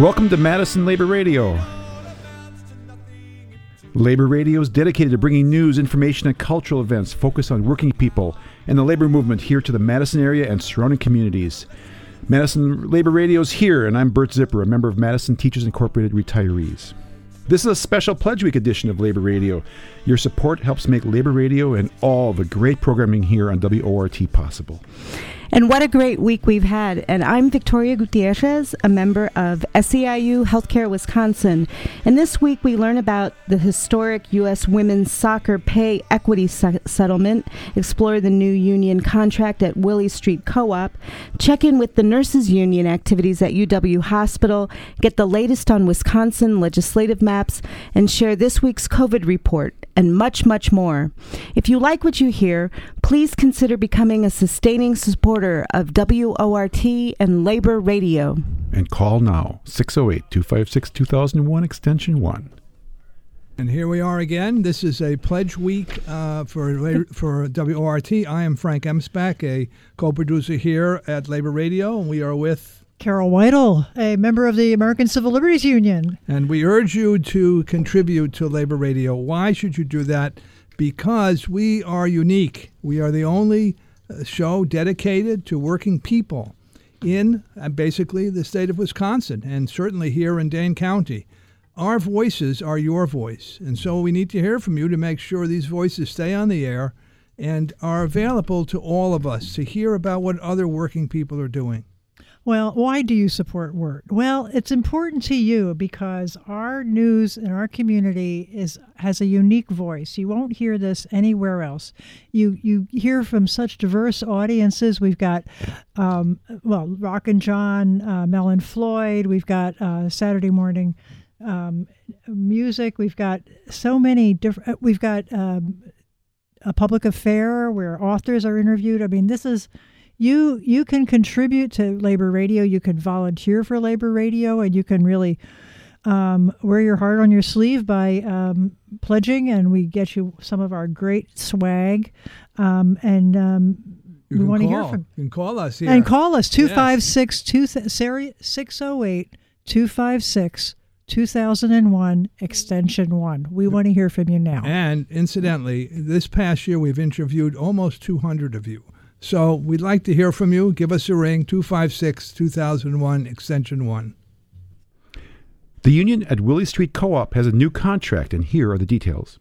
Welcome to Madison Labor Radio. Labor Radio is dedicated to bringing news, information, and cultural events focused on working people and the labor movement here to the Madison area and surrounding communities. Madison Labor Radio is here, and I'm Bert Zipper, a member of Madison Teachers Incorporated Retirees. This is a special Pledge Week edition of Labor Radio. Your support helps make Labor Radio and all the great programming here on WORT possible. And what a great week we've had. And I'm Victoria Gutierrez, a member of SEIU Healthcare Wisconsin. And this week we learn about the historic U.S. women's soccer pay equity se- settlement, explore the new union contract at Willy Street Co op, check in with the nurses union activities at UW Hospital, get the latest on Wisconsin legislative maps, and share this week's COVID report, and much, much more. If you like what you hear, please consider becoming a sustaining supporter of WORT and Labor Radio. And call now 608 256 2001 Extension 1. And here we are again. This is a pledge week uh, for for WORT. I am Frank Emspak, a co-producer here at Labor Radio, and we are with Carol Weidel, a member of the American Civil Liberties Union. And we urge you to contribute to Labor Radio. Why should you do that? Because we are unique. We are the only show dedicated to working people in uh, basically the state of Wisconsin and certainly here in Dane County. Our voices are your voice, and so we need to hear from you to make sure these voices stay on the air and are available to all of us to hear about what other working people are doing. Well, why do you support WORT? Well, it's important to you because our news in our community is has a unique voice. You won't hear this anywhere else. You you hear from such diverse audiences. We've got, um, well, Rock and John, uh, Mel and Floyd. We've got uh, Saturday morning um, music. We've got so many different. Uh, we've got um, a public affair where authors are interviewed. I mean, this is you you can contribute to labor radio. You can volunteer for labor radio and you can really um, wear your heart on your sleeve by um, pledging and we get you some of our great swag. Um, and um, we want to hear from you can call us here. and call us 256 608 256 2001 extension 1 we want to hear from you now. And incidentally this past year we've interviewed almost 200 of you so we'd like to hear from you. Give us a ring, 256 2001, extension 1. The union at Willy Street Co op has a new contract, and here are the details.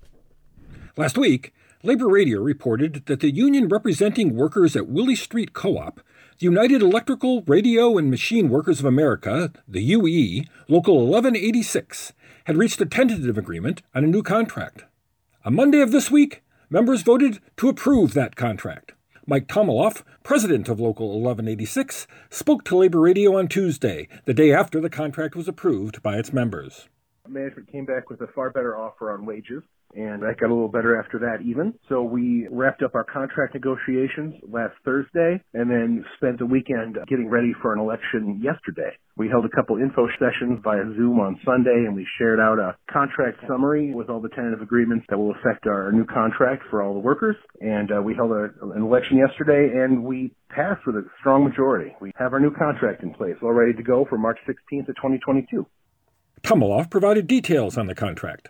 Last week, Labor Radio reported that the union representing workers at Willy Street Co op, the United Electrical, Radio, and Machine Workers of America, the UE, Local 1186, had reached a tentative agreement on a new contract. On Monday of this week, members voted to approve that contract. Mike Tomaloff, president of Local 1186, spoke to Labor Radio on Tuesday, the day after the contract was approved by its members. Management came back with a far better offer on wages and that got a little better after that even. So we wrapped up our contract negotiations last Thursday and then spent the weekend getting ready for an election yesterday. We held a couple info sessions via Zoom on Sunday and we shared out a contract summary with all the tentative agreements that will affect our new contract for all the workers. And uh, we held a, an election yesterday and we passed with a strong majority. We have our new contract in place, all ready to go for March 16th of 2022. Tomaloff provided details on the contract.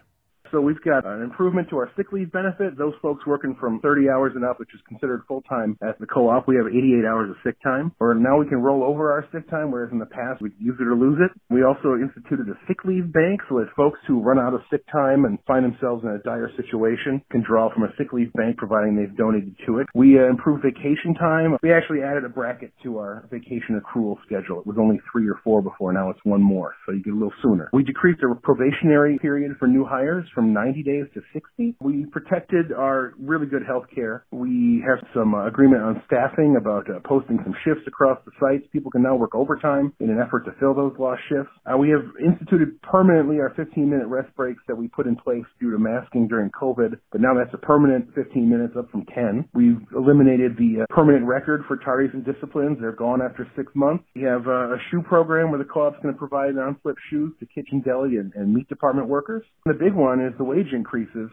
So we've got an improvement to our sick leave benefit. Those folks working from 30 hours and up, which is considered full time at the co-op, we have 88 hours of sick time. Or now we can roll over our sick time, whereas in the past we'd use it or lose it. We also instituted a sick leave bank so that folks who run out of sick time and find themselves in a dire situation can draw from a sick leave bank, providing they've donated to it. We uh, improved vacation time. We actually added a bracket to our vacation accrual schedule. It was only three or four before. Now it's one more, so you get a little sooner. We decreased the probationary period for new hires from 90 days to 60. We protected our really good health care. We have some uh, agreement on staffing about uh, posting some shifts across the sites. People can now work overtime in an effort to fill those lost shifts. Uh, we have instituted permanently our 15 minute rest breaks that we put in place due to masking during COVID, but now that's a permanent 15 minutes up from 10. We've eliminated the uh, permanent record for tardies and disciplines. They're gone after six months. We have uh, a shoe program where the co-op's going to provide non-slip shoes to kitchen, deli, and, and meat department workers. And the big one is the wage increases.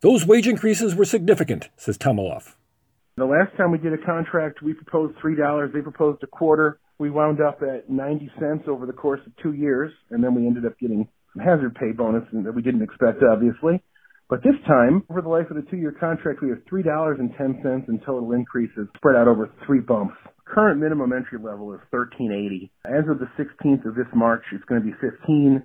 Those wage increases were significant, says Tomaloff. The last time we did a contract, we proposed $3. They proposed a quarter. We wound up at 90 cents over the course of two years, and then we ended up getting some hazard pay bonus that we didn't expect, obviously. But this time, over the life of the two-year contract, we have $3.10 in total increases spread out over three bumps. Current minimum entry level is 1380. As of the 16th of this March, it's going to be 15,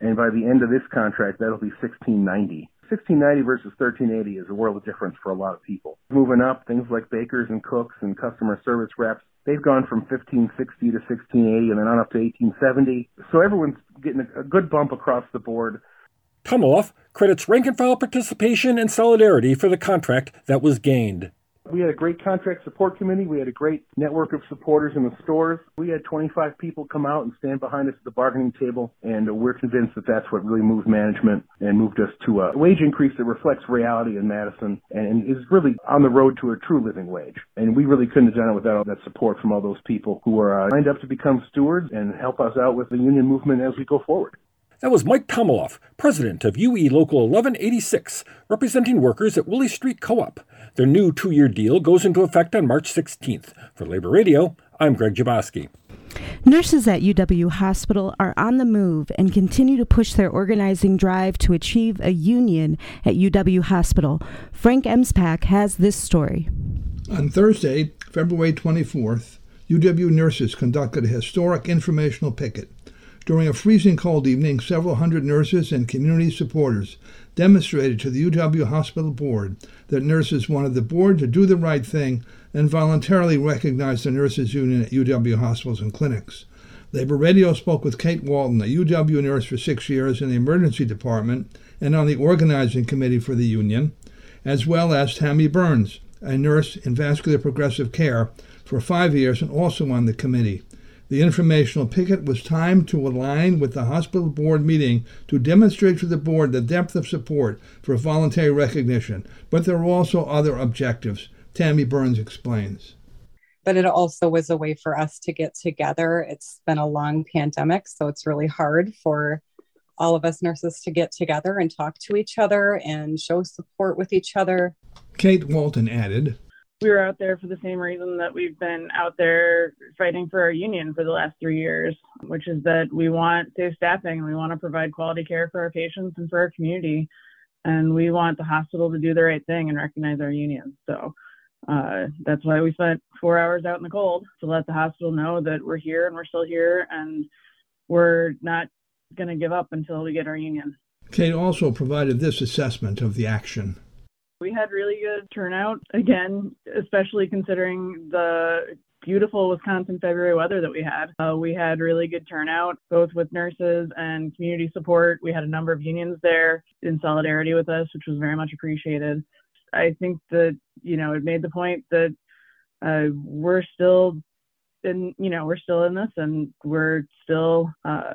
and by the end of this contract, that'll be 1690. 1690 versus 1380 is a world of difference for a lot of people. Moving up, things like bakers and cooks and customer service reps, they've gone from 1560 to 1680 and then on up to 1870. So everyone's getting a good bump across the board. Tomiloff credits rank and file participation and solidarity for the contract that was gained. We had a great contract support committee. We had a great network of supporters in the stores. We had 25 people come out and stand behind us at the bargaining table, and we're convinced that that's what really moved management and moved us to a wage increase that reflects reality in Madison and is really on the road to a true living wage. And we really couldn't have done it without all that support from all those people who are uh, lined up to become stewards and help us out with the union movement as we go forward. That was Mike Tomiloff, president of UE Local 1186, representing workers at Willy Street Co op. Their new two year deal goes into effect on March 16th. For Labor Radio, I'm Greg Jaboski. Nurses at UW Hospital are on the move and continue to push their organizing drive to achieve a union at UW Hospital. Frank Emspak has this story. On Thursday, February 24th, UW nurses conducted a historic informational picket. During a freezing cold evening, several hundred nurses and community supporters demonstrated to the UW Hospital Board that nurses wanted the board to do the right thing and voluntarily recognize the nurses union at UW hospitals and clinics. Labor Radio spoke with Kate Walton, a UW nurse for six years in the emergency department and on the organizing committee for the union, as well as Tammy Burns, a nurse in vascular progressive care for five years and also on the committee. The informational picket was timed to align with the hospital board meeting to demonstrate to the board the depth of support for voluntary recognition, but there were also other objectives. Tammy Burns explains. But it also was a way for us to get together. It's been a long pandemic, so it's really hard for all of us nurses to get together and talk to each other and show support with each other. Kate Walton added we were out there for the same reason that we've been out there fighting for our union for the last three years, which is that we want safe staffing we want to provide quality care for our patients and for our community. And we want the hospital to do the right thing and recognize our union. So uh, that's why we spent four hours out in the cold to let the hospital know that we're here and we're still here and we're not going to give up until we get our union. Kate also provided this assessment of the action. We had really good turnout again, especially considering the beautiful Wisconsin February weather that we had. Uh, we had really good turnout, both with nurses and community support. We had a number of unions there in solidarity with us, which was very much appreciated. I think that, you know, it made the point that uh, we're still in, you know, we're still in this and we're still uh,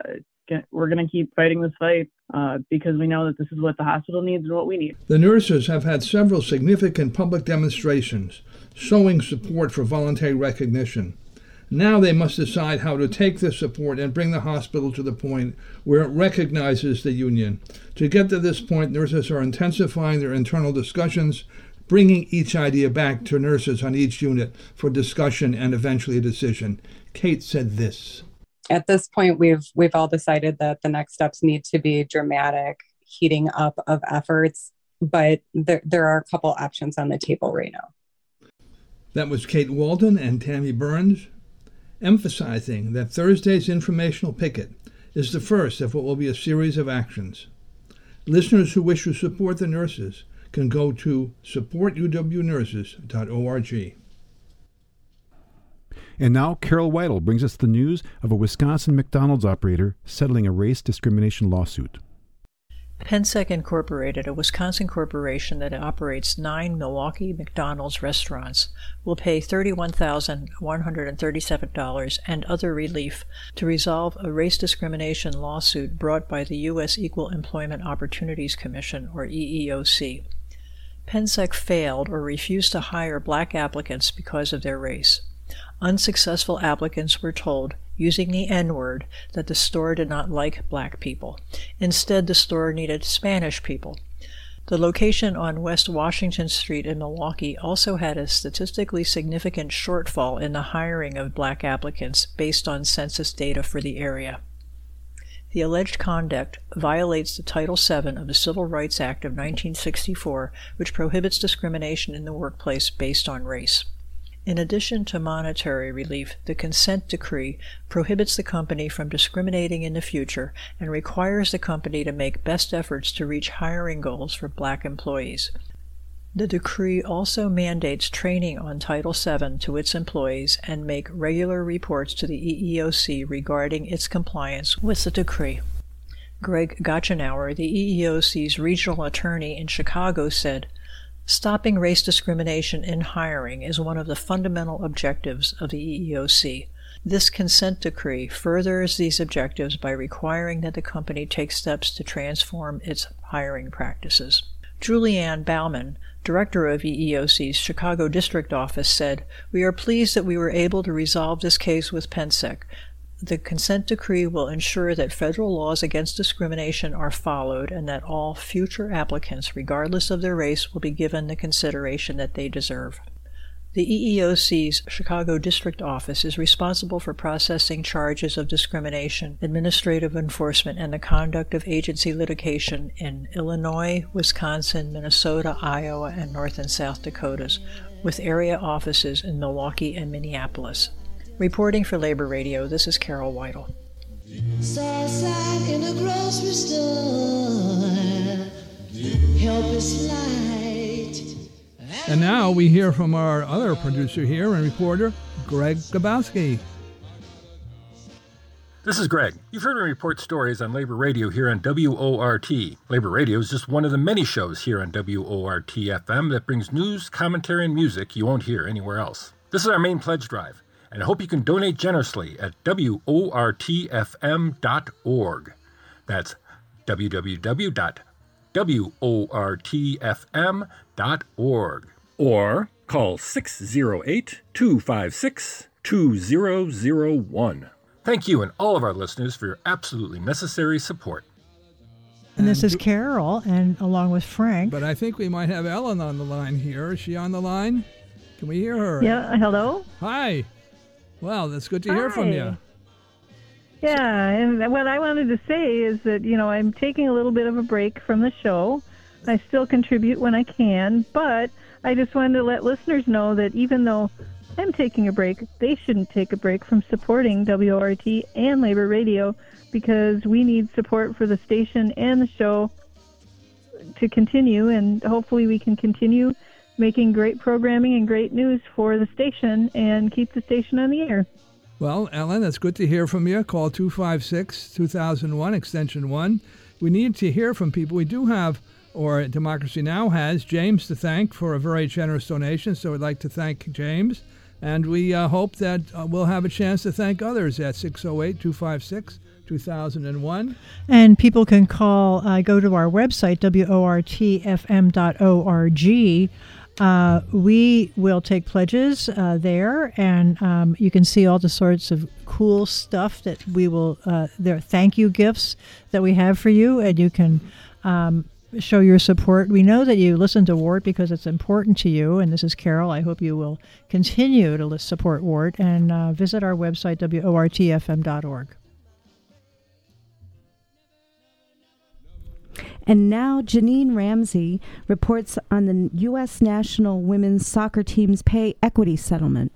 we're going to keep fighting this fight uh, because we know that this is what the hospital needs and what we need. The nurses have had several significant public demonstrations showing support for voluntary recognition. Now they must decide how to take this support and bring the hospital to the point where it recognizes the union. To get to this point, nurses are intensifying their internal discussions, bringing each idea back to nurses on each unit for discussion and eventually a decision. Kate said this at this point we've we've all decided that the next steps need to be dramatic heating up of efforts but there, there are a couple options on the table right now. That was kate Walton and tammy burns emphasizing that thursday's informational picket is the first of what will be a series of actions. Listeners who wish to support the nurses can go to supportuwnurses.org and now Carol Weidel brings us the news of a Wisconsin McDonald's operator settling a race discrimination lawsuit. Pensec Incorporated, a Wisconsin corporation that operates nine Milwaukee McDonald's restaurants, will pay $31,137 and other relief to resolve a race discrimination lawsuit brought by the U.S. Equal Employment Opportunities Commission, or EEOC. Pensec failed or refused to hire black applicants because of their race. Unsuccessful applicants were told, using the N word, that the store did not like black people. Instead, the store needed Spanish people. The location on West Washington Street in Milwaukee also had a statistically significant shortfall in the hiring of black applicants based on census data for the area. The alleged conduct violates the Title VII of the Civil Rights Act of 1964, which prohibits discrimination in the workplace based on race. In addition to monetary relief, the consent decree prohibits the company from discriminating in the future and requires the company to make best efforts to reach hiring goals for black employees. The decree also mandates training on Title VII to its employees and make regular reports to the EEOC regarding its compliance with the decree. Greg Gochanour, the EEOC's regional attorney in Chicago, said, Stopping race discrimination in hiring is one of the fundamental objectives of the EEOC. This consent decree furthers these objectives by requiring that the company take steps to transform its hiring practices. Julianne Bowman, director of EEOC's Chicago District Office, said, We are pleased that we were able to resolve this case with PENSEC. The consent decree will ensure that federal laws against discrimination are followed and that all future applicants, regardless of their race, will be given the consideration that they deserve. The EEOC's Chicago District Office is responsible for processing charges of discrimination, administrative enforcement, and the conduct of agency litigation in Illinois, Wisconsin, Minnesota, Iowa, and North and South Dakotas, with area offices in Milwaukee and Minneapolis. Reporting for Labor Radio, this is Carol Weidel. in a grocery store, helpless light. And now we hear from our other producer here and reporter, Greg Gabowski. This is Greg. You've heard me report stories on Labor Radio here on WORT. Labor Radio is just one of the many shows here on WORT FM that brings news, commentary, and music you won't hear anywhere else. This is our main pledge drive, and I hope you can donate generously at WORTFM.org. That's www.wortfm.org or call 608 256 2001. Thank you and all of our listeners for your absolutely necessary support. And this is Carol, and along with Frank. But I think we might have Ellen on the line here. Is she on the line? Can we hear her? Yeah, hello? Hi. Well, that's good to hear from you. Yeah, and what I wanted to say is that, you know, I'm taking a little bit of a break from the show. I still contribute when I can, but I just wanted to let listeners know that even though I'm taking a break, they shouldn't take a break from supporting WORT and Labor Radio because we need support for the station and the show to continue, and hopefully we can continue making great programming and great news for the station and keep the station on the air. Well, Ellen, that's good to hear from you. Call 256 2001, extension 1. We need to hear from people. We do have or Democracy Now! has James to thank for a very generous donation. So we'd like to thank James. And we uh, hope that uh, we'll have a chance to thank others at 608 256 2001. And people can call, uh, go to our website, wortfm.org. Uh, we will take pledges uh, there, and um, you can see all the sorts of cool stuff that we will. Uh, there thank you gifts that we have for you, and you can um, show your support. We know that you listen to WORT because it's important to you, and this is Carol. I hope you will continue to support WORT and uh, visit our website, wortfm.org. And now Janine Ramsey reports on the U.S. national women's soccer team's pay equity settlement.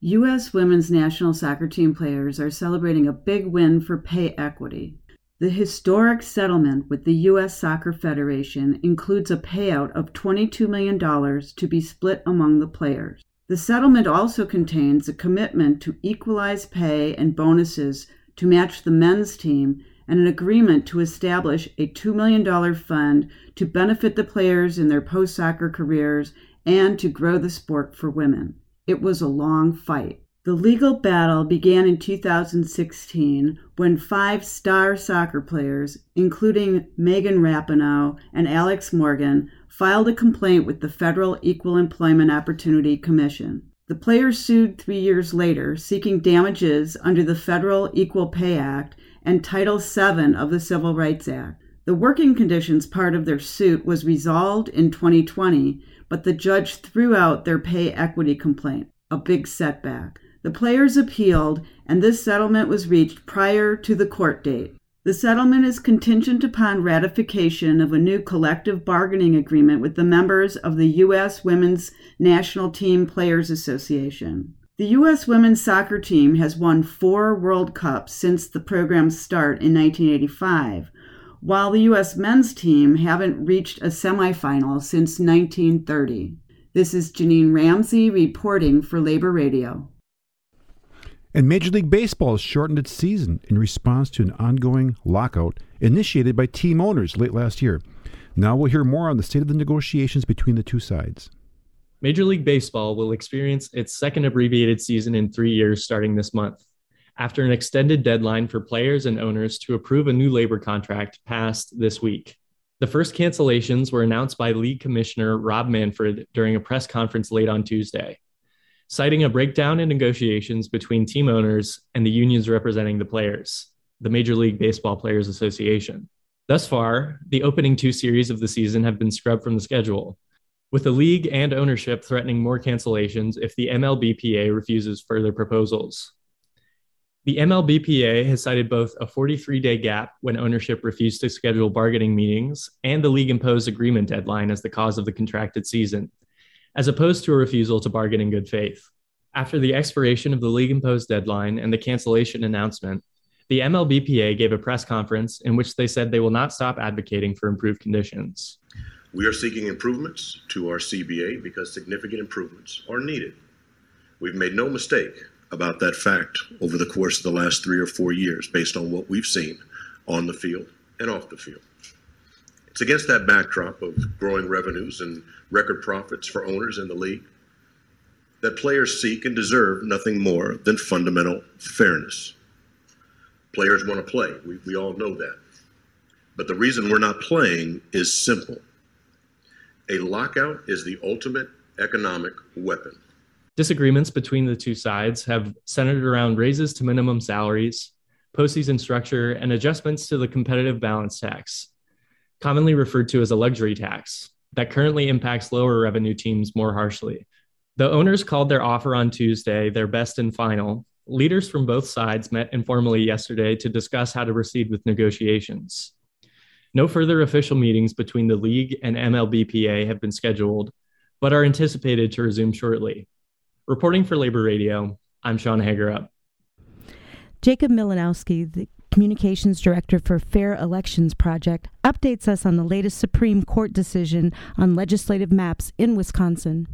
U.S. women's national soccer team players are celebrating a big win for pay equity. The historic settlement with the U.S. Soccer Federation includes a payout of $22 million to be split among the players. The settlement also contains a commitment to equalize pay and bonuses to match the men's team and an agreement to establish a $2 million fund to benefit the players in their post soccer careers and to grow the sport for women. It was a long fight. The legal battle began in 2016 when five star soccer players, including Megan Rapinoe and Alex Morgan, filed a complaint with the Federal Equal Employment Opportunity Commission. The players sued three years later, seeking damages under the Federal Equal Pay Act and Title VII of the Civil Rights Act. The working conditions part of their suit was resolved in 2020, but the judge threw out their pay equity complaint, a big setback. The players appealed, and this settlement was reached prior to the court date. The settlement is contingent upon ratification of a new collective bargaining agreement with the members of the U.S. Women's National Team Players Association. The U.S. women's soccer team has won four World Cups since the program's start in 1985, while the U.S. men's team haven't reached a semifinal since 1930. This is Janine Ramsey reporting for Labor Radio. And Major League Baseball has shortened its season in response to an ongoing lockout initiated by team owners late last year. Now we'll hear more on the state of the negotiations between the two sides. Major League Baseball will experience its second abbreviated season in three years starting this month, after an extended deadline for players and owners to approve a new labor contract passed this week. The first cancellations were announced by League Commissioner Rob Manfred during a press conference late on Tuesday citing a breakdown in negotiations between team owners and the unions representing the players, the Major League Baseball Players Association. Thus far, the opening two series of the season have been scrubbed from the schedule, with the league and ownership threatening more cancellations if the MLBPA refuses further proposals. The MLBPA has cited both a 43 day gap when ownership refused to schedule bargaining meetings and the league imposed agreement deadline as the cause of the contracted season, as opposed to a refusal to bargain in good faith. After the expiration of the league imposed deadline and the cancellation announcement, the MLBPA gave a press conference in which they said they will not stop advocating for improved conditions. We are seeking improvements to our CBA because significant improvements are needed. We've made no mistake about that fact over the course of the last three or four years based on what we've seen on the field and off the field. It's against that backdrop of growing revenues and record profits for owners in the league that players seek and deserve nothing more than fundamental fairness. Players want to play. We, we all know that. But the reason we're not playing is simple. A lockout is the ultimate economic weapon. Disagreements between the two sides have centered around raises to minimum salaries, postseason structure, and adjustments to the competitive balance tax, commonly referred to as a luxury tax, that currently impacts lower revenue teams more harshly. The owners called their offer on Tuesday their best and final. Leaders from both sides met informally yesterday to discuss how to proceed with negotiations. No further official meetings between the league and MLBPA have been scheduled, but are anticipated to resume shortly. Reporting for Labor Radio, I'm Sean Hagerup. Jacob Milanowski, the Communications Director for Fair Elections Project, updates us on the latest Supreme Court decision on legislative maps in Wisconsin.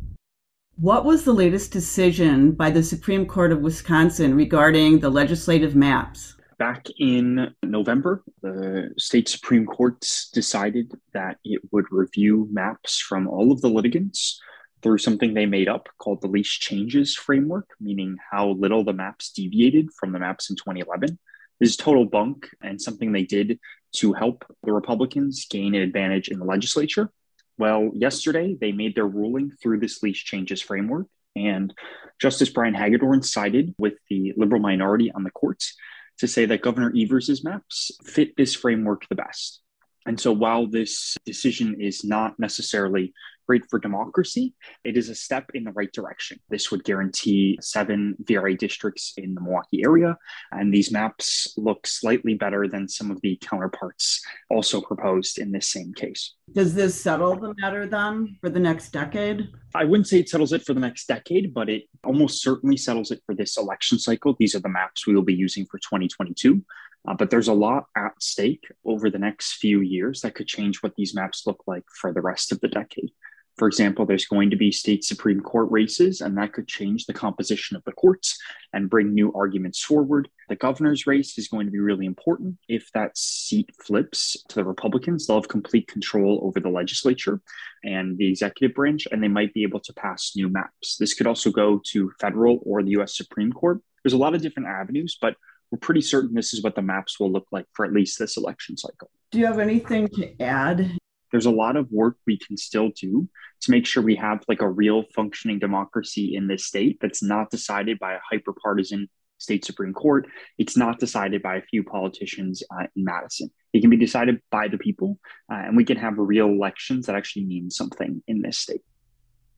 What was the latest decision by the Supreme Court of Wisconsin regarding the legislative maps? Back in November, the state Supreme Court decided that it would review maps from all of the litigants through something they made up called the least changes framework, meaning how little the maps deviated from the maps in 2011 is total bunk and something they did to help the Republicans gain an advantage in the legislature. Well, yesterday they made their ruling through this least changes framework, and Justice Brian Hagedorn sided with the liberal minority on the courts to say that Governor Evers' maps fit this framework the best. And so while this decision is not necessarily great for democracy, it is a step in the right direction. This would guarantee seven VRA districts in the Milwaukee area, and these maps look slightly better than some of the counterparts also proposed in this same case. Does this settle the matter then for the next decade? I wouldn't say it settles it for the next decade, but it almost certainly settles it for this election cycle. These are the maps we will be using for 2022. Uh, but there's a lot at stake over the next few years that could change what these maps look like for the rest of the decade. For example, there's going to be state Supreme Court races, and that could change the composition of the courts and bring new arguments forward. The governor's race is going to be really important. If that seat flips to the Republicans, they'll have complete control over the legislature and the executive branch, and they might be able to pass new maps. This could also go to federal or the US Supreme Court. There's a lot of different avenues, but we're pretty certain this is what the maps will look like for at least this election cycle. Do you have anything to add there's a lot of work we can still do to make sure we have like a real functioning democracy in this state that's not decided by a hyper partisan state Supreme Court. It's not decided by a few politicians uh, in Madison. It can be decided by the people, uh, and we can have real elections that actually mean something in this state.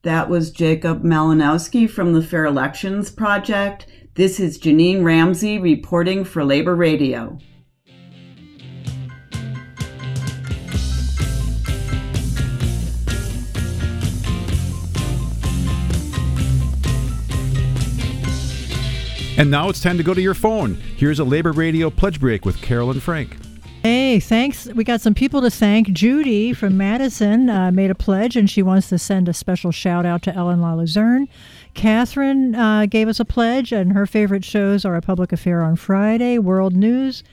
That was Jacob Malinowski from the Fair Elections Project. This is Janine Ramsey reporting for Labor Radio. And now it's time to go to your phone. Here's a Labor Radio pledge break with Carolyn Frank. Hey, thanks. We got some people to thank. Judy from Madison uh, made a pledge, and she wants to send a special shout out to Ellen La Luzerne. Catherine uh, gave us a pledge, and her favorite shows are A Public Affair on Friday, World News,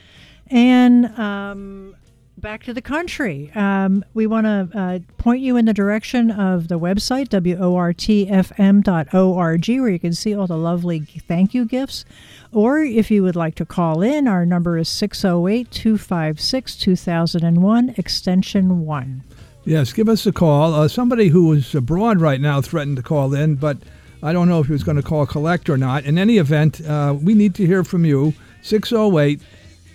and um, back to the country. Um, we want to uh, point you in the direction of the website, wortfm.org, where you can see all the lovely thank you gifts. Or if you would like to call in, our number is 608 256 2001, extension 1. Yes, give us a call. Uh, somebody who is abroad right now threatened to call in, but I don't know if he was going to call collect or not. In any event, uh, we need to hear from you. 608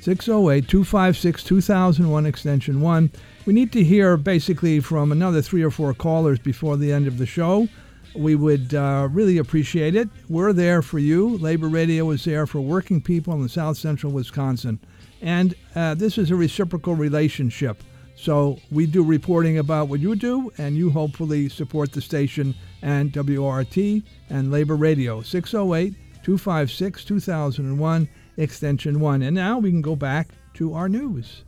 608 256 2001 extension 1. We need to hear basically from another three or four callers before the end of the show. We would uh, really appreciate it. We're there for you. Labor Radio is there for working people in the South Central Wisconsin. And uh, this is a reciprocal relationship. So we do reporting about what you do, and you hopefully support the station and WRT and Labor Radio. 608 256 2001 extension 1. And now we can go back to our news.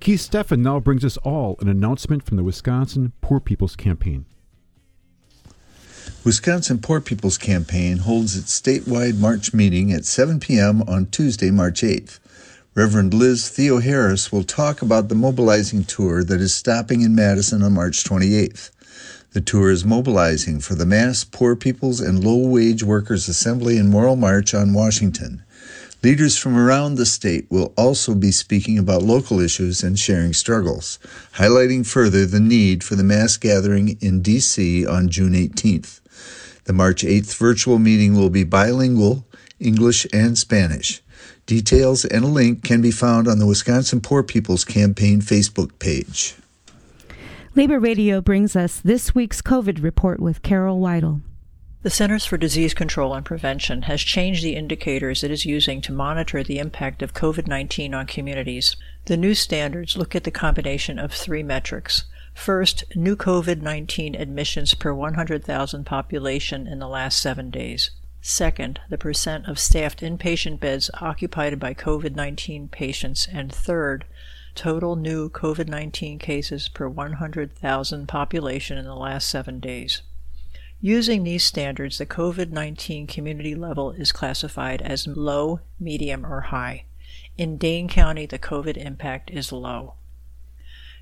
Keith Steffen now brings us all an announcement from the Wisconsin Poor People's Campaign. Wisconsin Poor People's Campaign holds its statewide March meeting at 7 p.m. on Tuesday, March 8th. Reverend Liz Theoharis will talk about the mobilizing tour that is stopping in Madison on March 28th. The tour is mobilizing for the Mass Poor People's and Low Wage Workers Assembly and Moral March on Washington. Leaders from around the state will also be speaking about local issues and sharing struggles, highlighting further the need for the mass gathering in D.C. on June 18th. The March 8th virtual meeting will be bilingual, English and Spanish. Details and a link can be found on the Wisconsin Poor People's Campaign Facebook page. Labor Radio brings us this week's COVID report with Carol Weidel. The Centers for Disease Control and Prevention has changed the indicators it is using to monitor the impact of COVID 19 on communities. The new standards look at the combination of three metrics. First, new COVID 19 admissions per 100,000 population in the last seven days. Second, the percent of staffed inpatient beds occupied by COVID 19 patients. And third, total new COVID 19 cases per 100,000 population in the last seven days. Using these standards, the COVID 19 community level is classified as low, medium, or high. In Dane County, the COVID impact is low.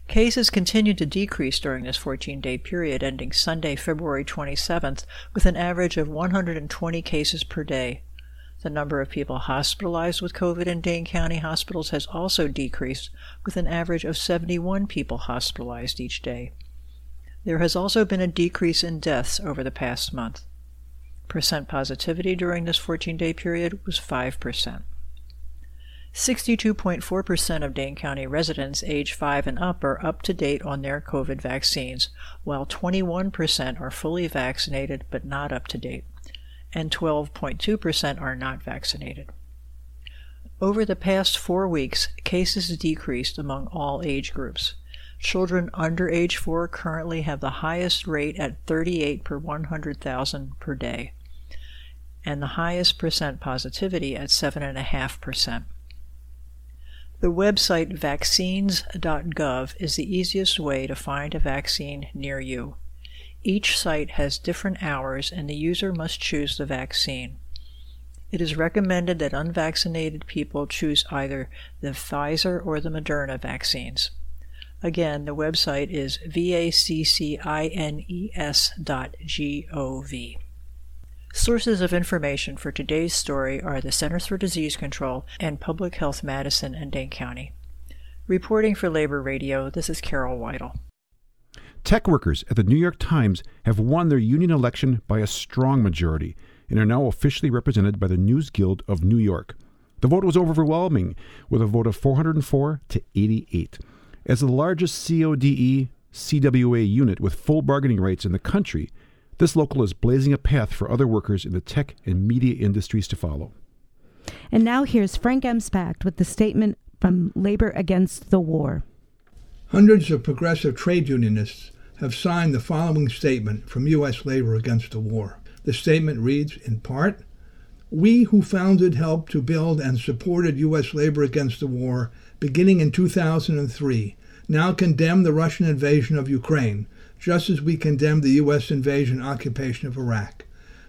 Cases continued to decrease during this 14 day period ending Sunday, February 27th, with an average of 120 cases per day. The number of people hospitalized with COVID in Dane County hospitals has also decreased, with an average of 71 people hospitalized each day. There has also been a decrease in deaths over the past month. Percent positivity during this 14 day period was 5%. 62.4% of Dane County residents age 5 and up are up to date on their COVID vaccines, while 21% are fully vaccinated but not up to date, and 12.2% are not vaccinated. Over the past four weeks, cases decreased among all age groups. Children under age 4 currently have the highest rate at 38 per 100,000 per day, and the highest percent positivity at 7.5%. The website vaccines.gov is the easiest way to find a vaccine near you. Each site has different hours, and the user must choose the vaccine. It is recommended that unvaccinated people choose either the Pfizer or the Moderna vaccines. Again, the website is vaccines.gov. Sources of information for today's story are the Centers for Disease Control and Public Health Madison and Dane County. Reporting for Labor Radio, this is Carol Weidel. Tech workers at the New York Times have won their union election by a strong majority. and are now officially represented by the News Guild of New York. The vote was overwhelming, with a vote of 404 to 88. As the largest CODE CWA unit with full bargaining rights in the country, this local is blazing a path for other workers in the tech and media industries to follow. And now here's Frank Emspak with the statement from Labor Against the War. Hundreds of progressive trade unionists have signed the following statement from U.S. Labor Against the War. The statement reads, in part, We who founded, helped to build, and supported U.S. labor against the war beginning in 2003 now condemn the Russian invasion of Ukraine, just as we condemn the U.S. invasion occupation of Iraq.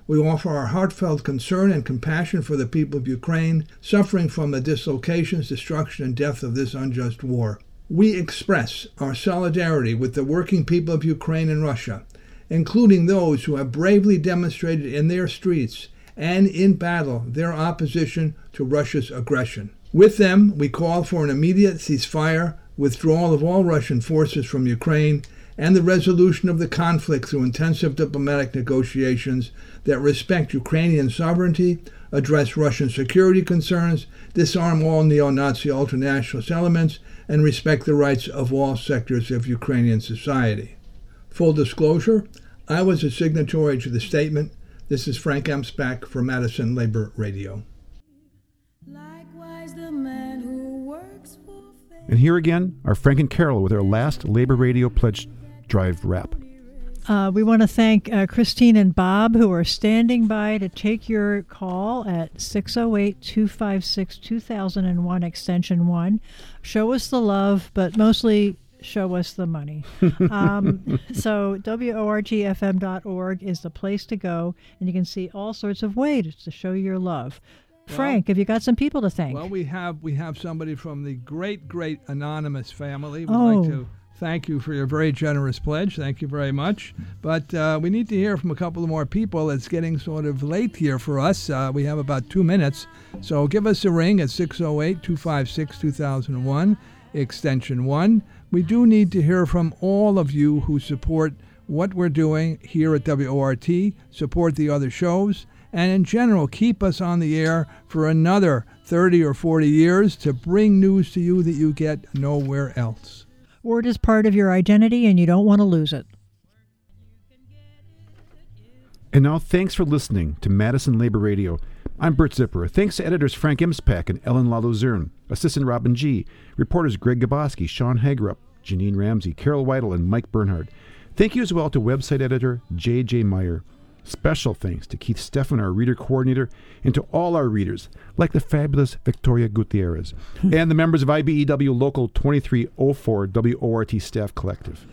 We offer our heartfelt concern and compassion for the people of Ukraine suffering from the dislocations, destruction, and death of this unjust war. We express our solidarity with the working people of Ukraine and Russia, including those who have bravely demonstrated in their streets and in battle their opposition to Russia's aggression. With them, we call for an immediate ceasefire, withdrawal of all Russian forces from Ukraine, and the resolution of the conflict through intensive diplomatic negotiations that respect Ukrainian sovereignty, address Russian security concerns, disarm all neo Nazi ultranationalist elements, and respect the rights of all sectors of Ukrainian society. Full disclosure I was a signatory to the statement. This is Frank Emspak for Madison Labor Radio. And here again are Frank and Carol with our last Labor Radio Pledge Drive wrap. Uh, we want to thank uh, Christine and Bob who are standing by to take your call at 608 256 2001 Extension 1. Show us the love, but mostly show us the money. um, so, WORTFM.org is the place to go, and you can see all sorts of ways to show your love. Frank, have you got some people to thank? Well, we have we have somebody from the great great anonymous family. We'd Oh. like to thank you for your very generous pledge. Thank you very much. But uh, we need to hear from a couple of more people. It's getting sort of late here for us. Uh, we have about two minutes. So give us a ring at 608 256 2001, extension 1. We do need to hear from all of you who support what we're doing here at WORT, support the other shows, and in general, keep us on the air for another 30 or 40 years to bring news to you that you get nowhere else. Word is part of your identity, and you don't want to lose it. And now, thanks for listening to Madison Labor Radio. I'm Bert Zipper. Thanks to editors Frank Emspak and Ellen LaLuzerne, assistant Robin G., reporters Greg Gaboski, Sean Hagerup, Janine Ramsey, Carol Weidel, and Mike Bernhard. Thank you as well to website editor J.J. Meyer. Special thanks to Keith Steffen, our reader coordinator, and to all our readers, like the fabulous Victoria Gutierrez, hmm. and the members of IBEW Local 2304 WORT Staff Collective.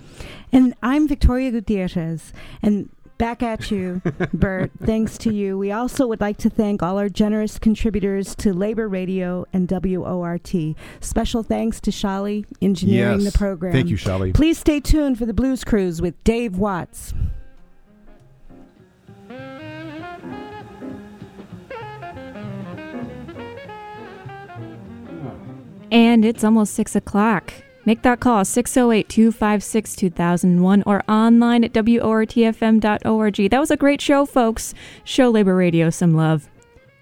And I'm Victoria Gutierrez. And back at you, Bert. Thanks to you. We also would like to thank all our generous contributors to Labor Radio and WORT. Special thanks to Shali engineering Yes. the program. Thank you, Shali. Please stay tuned for the Blues Cruise with Dave Watts. And it's almost 6 o'clock. Make that call 608 256 2001 or online at WORTFM.org. That was a great show, folks. Show Labor Radio some love.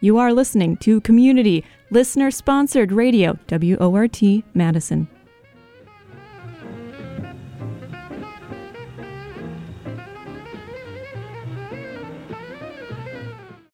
You are listening to Community Listener Sponsored Radio, WORT Madison.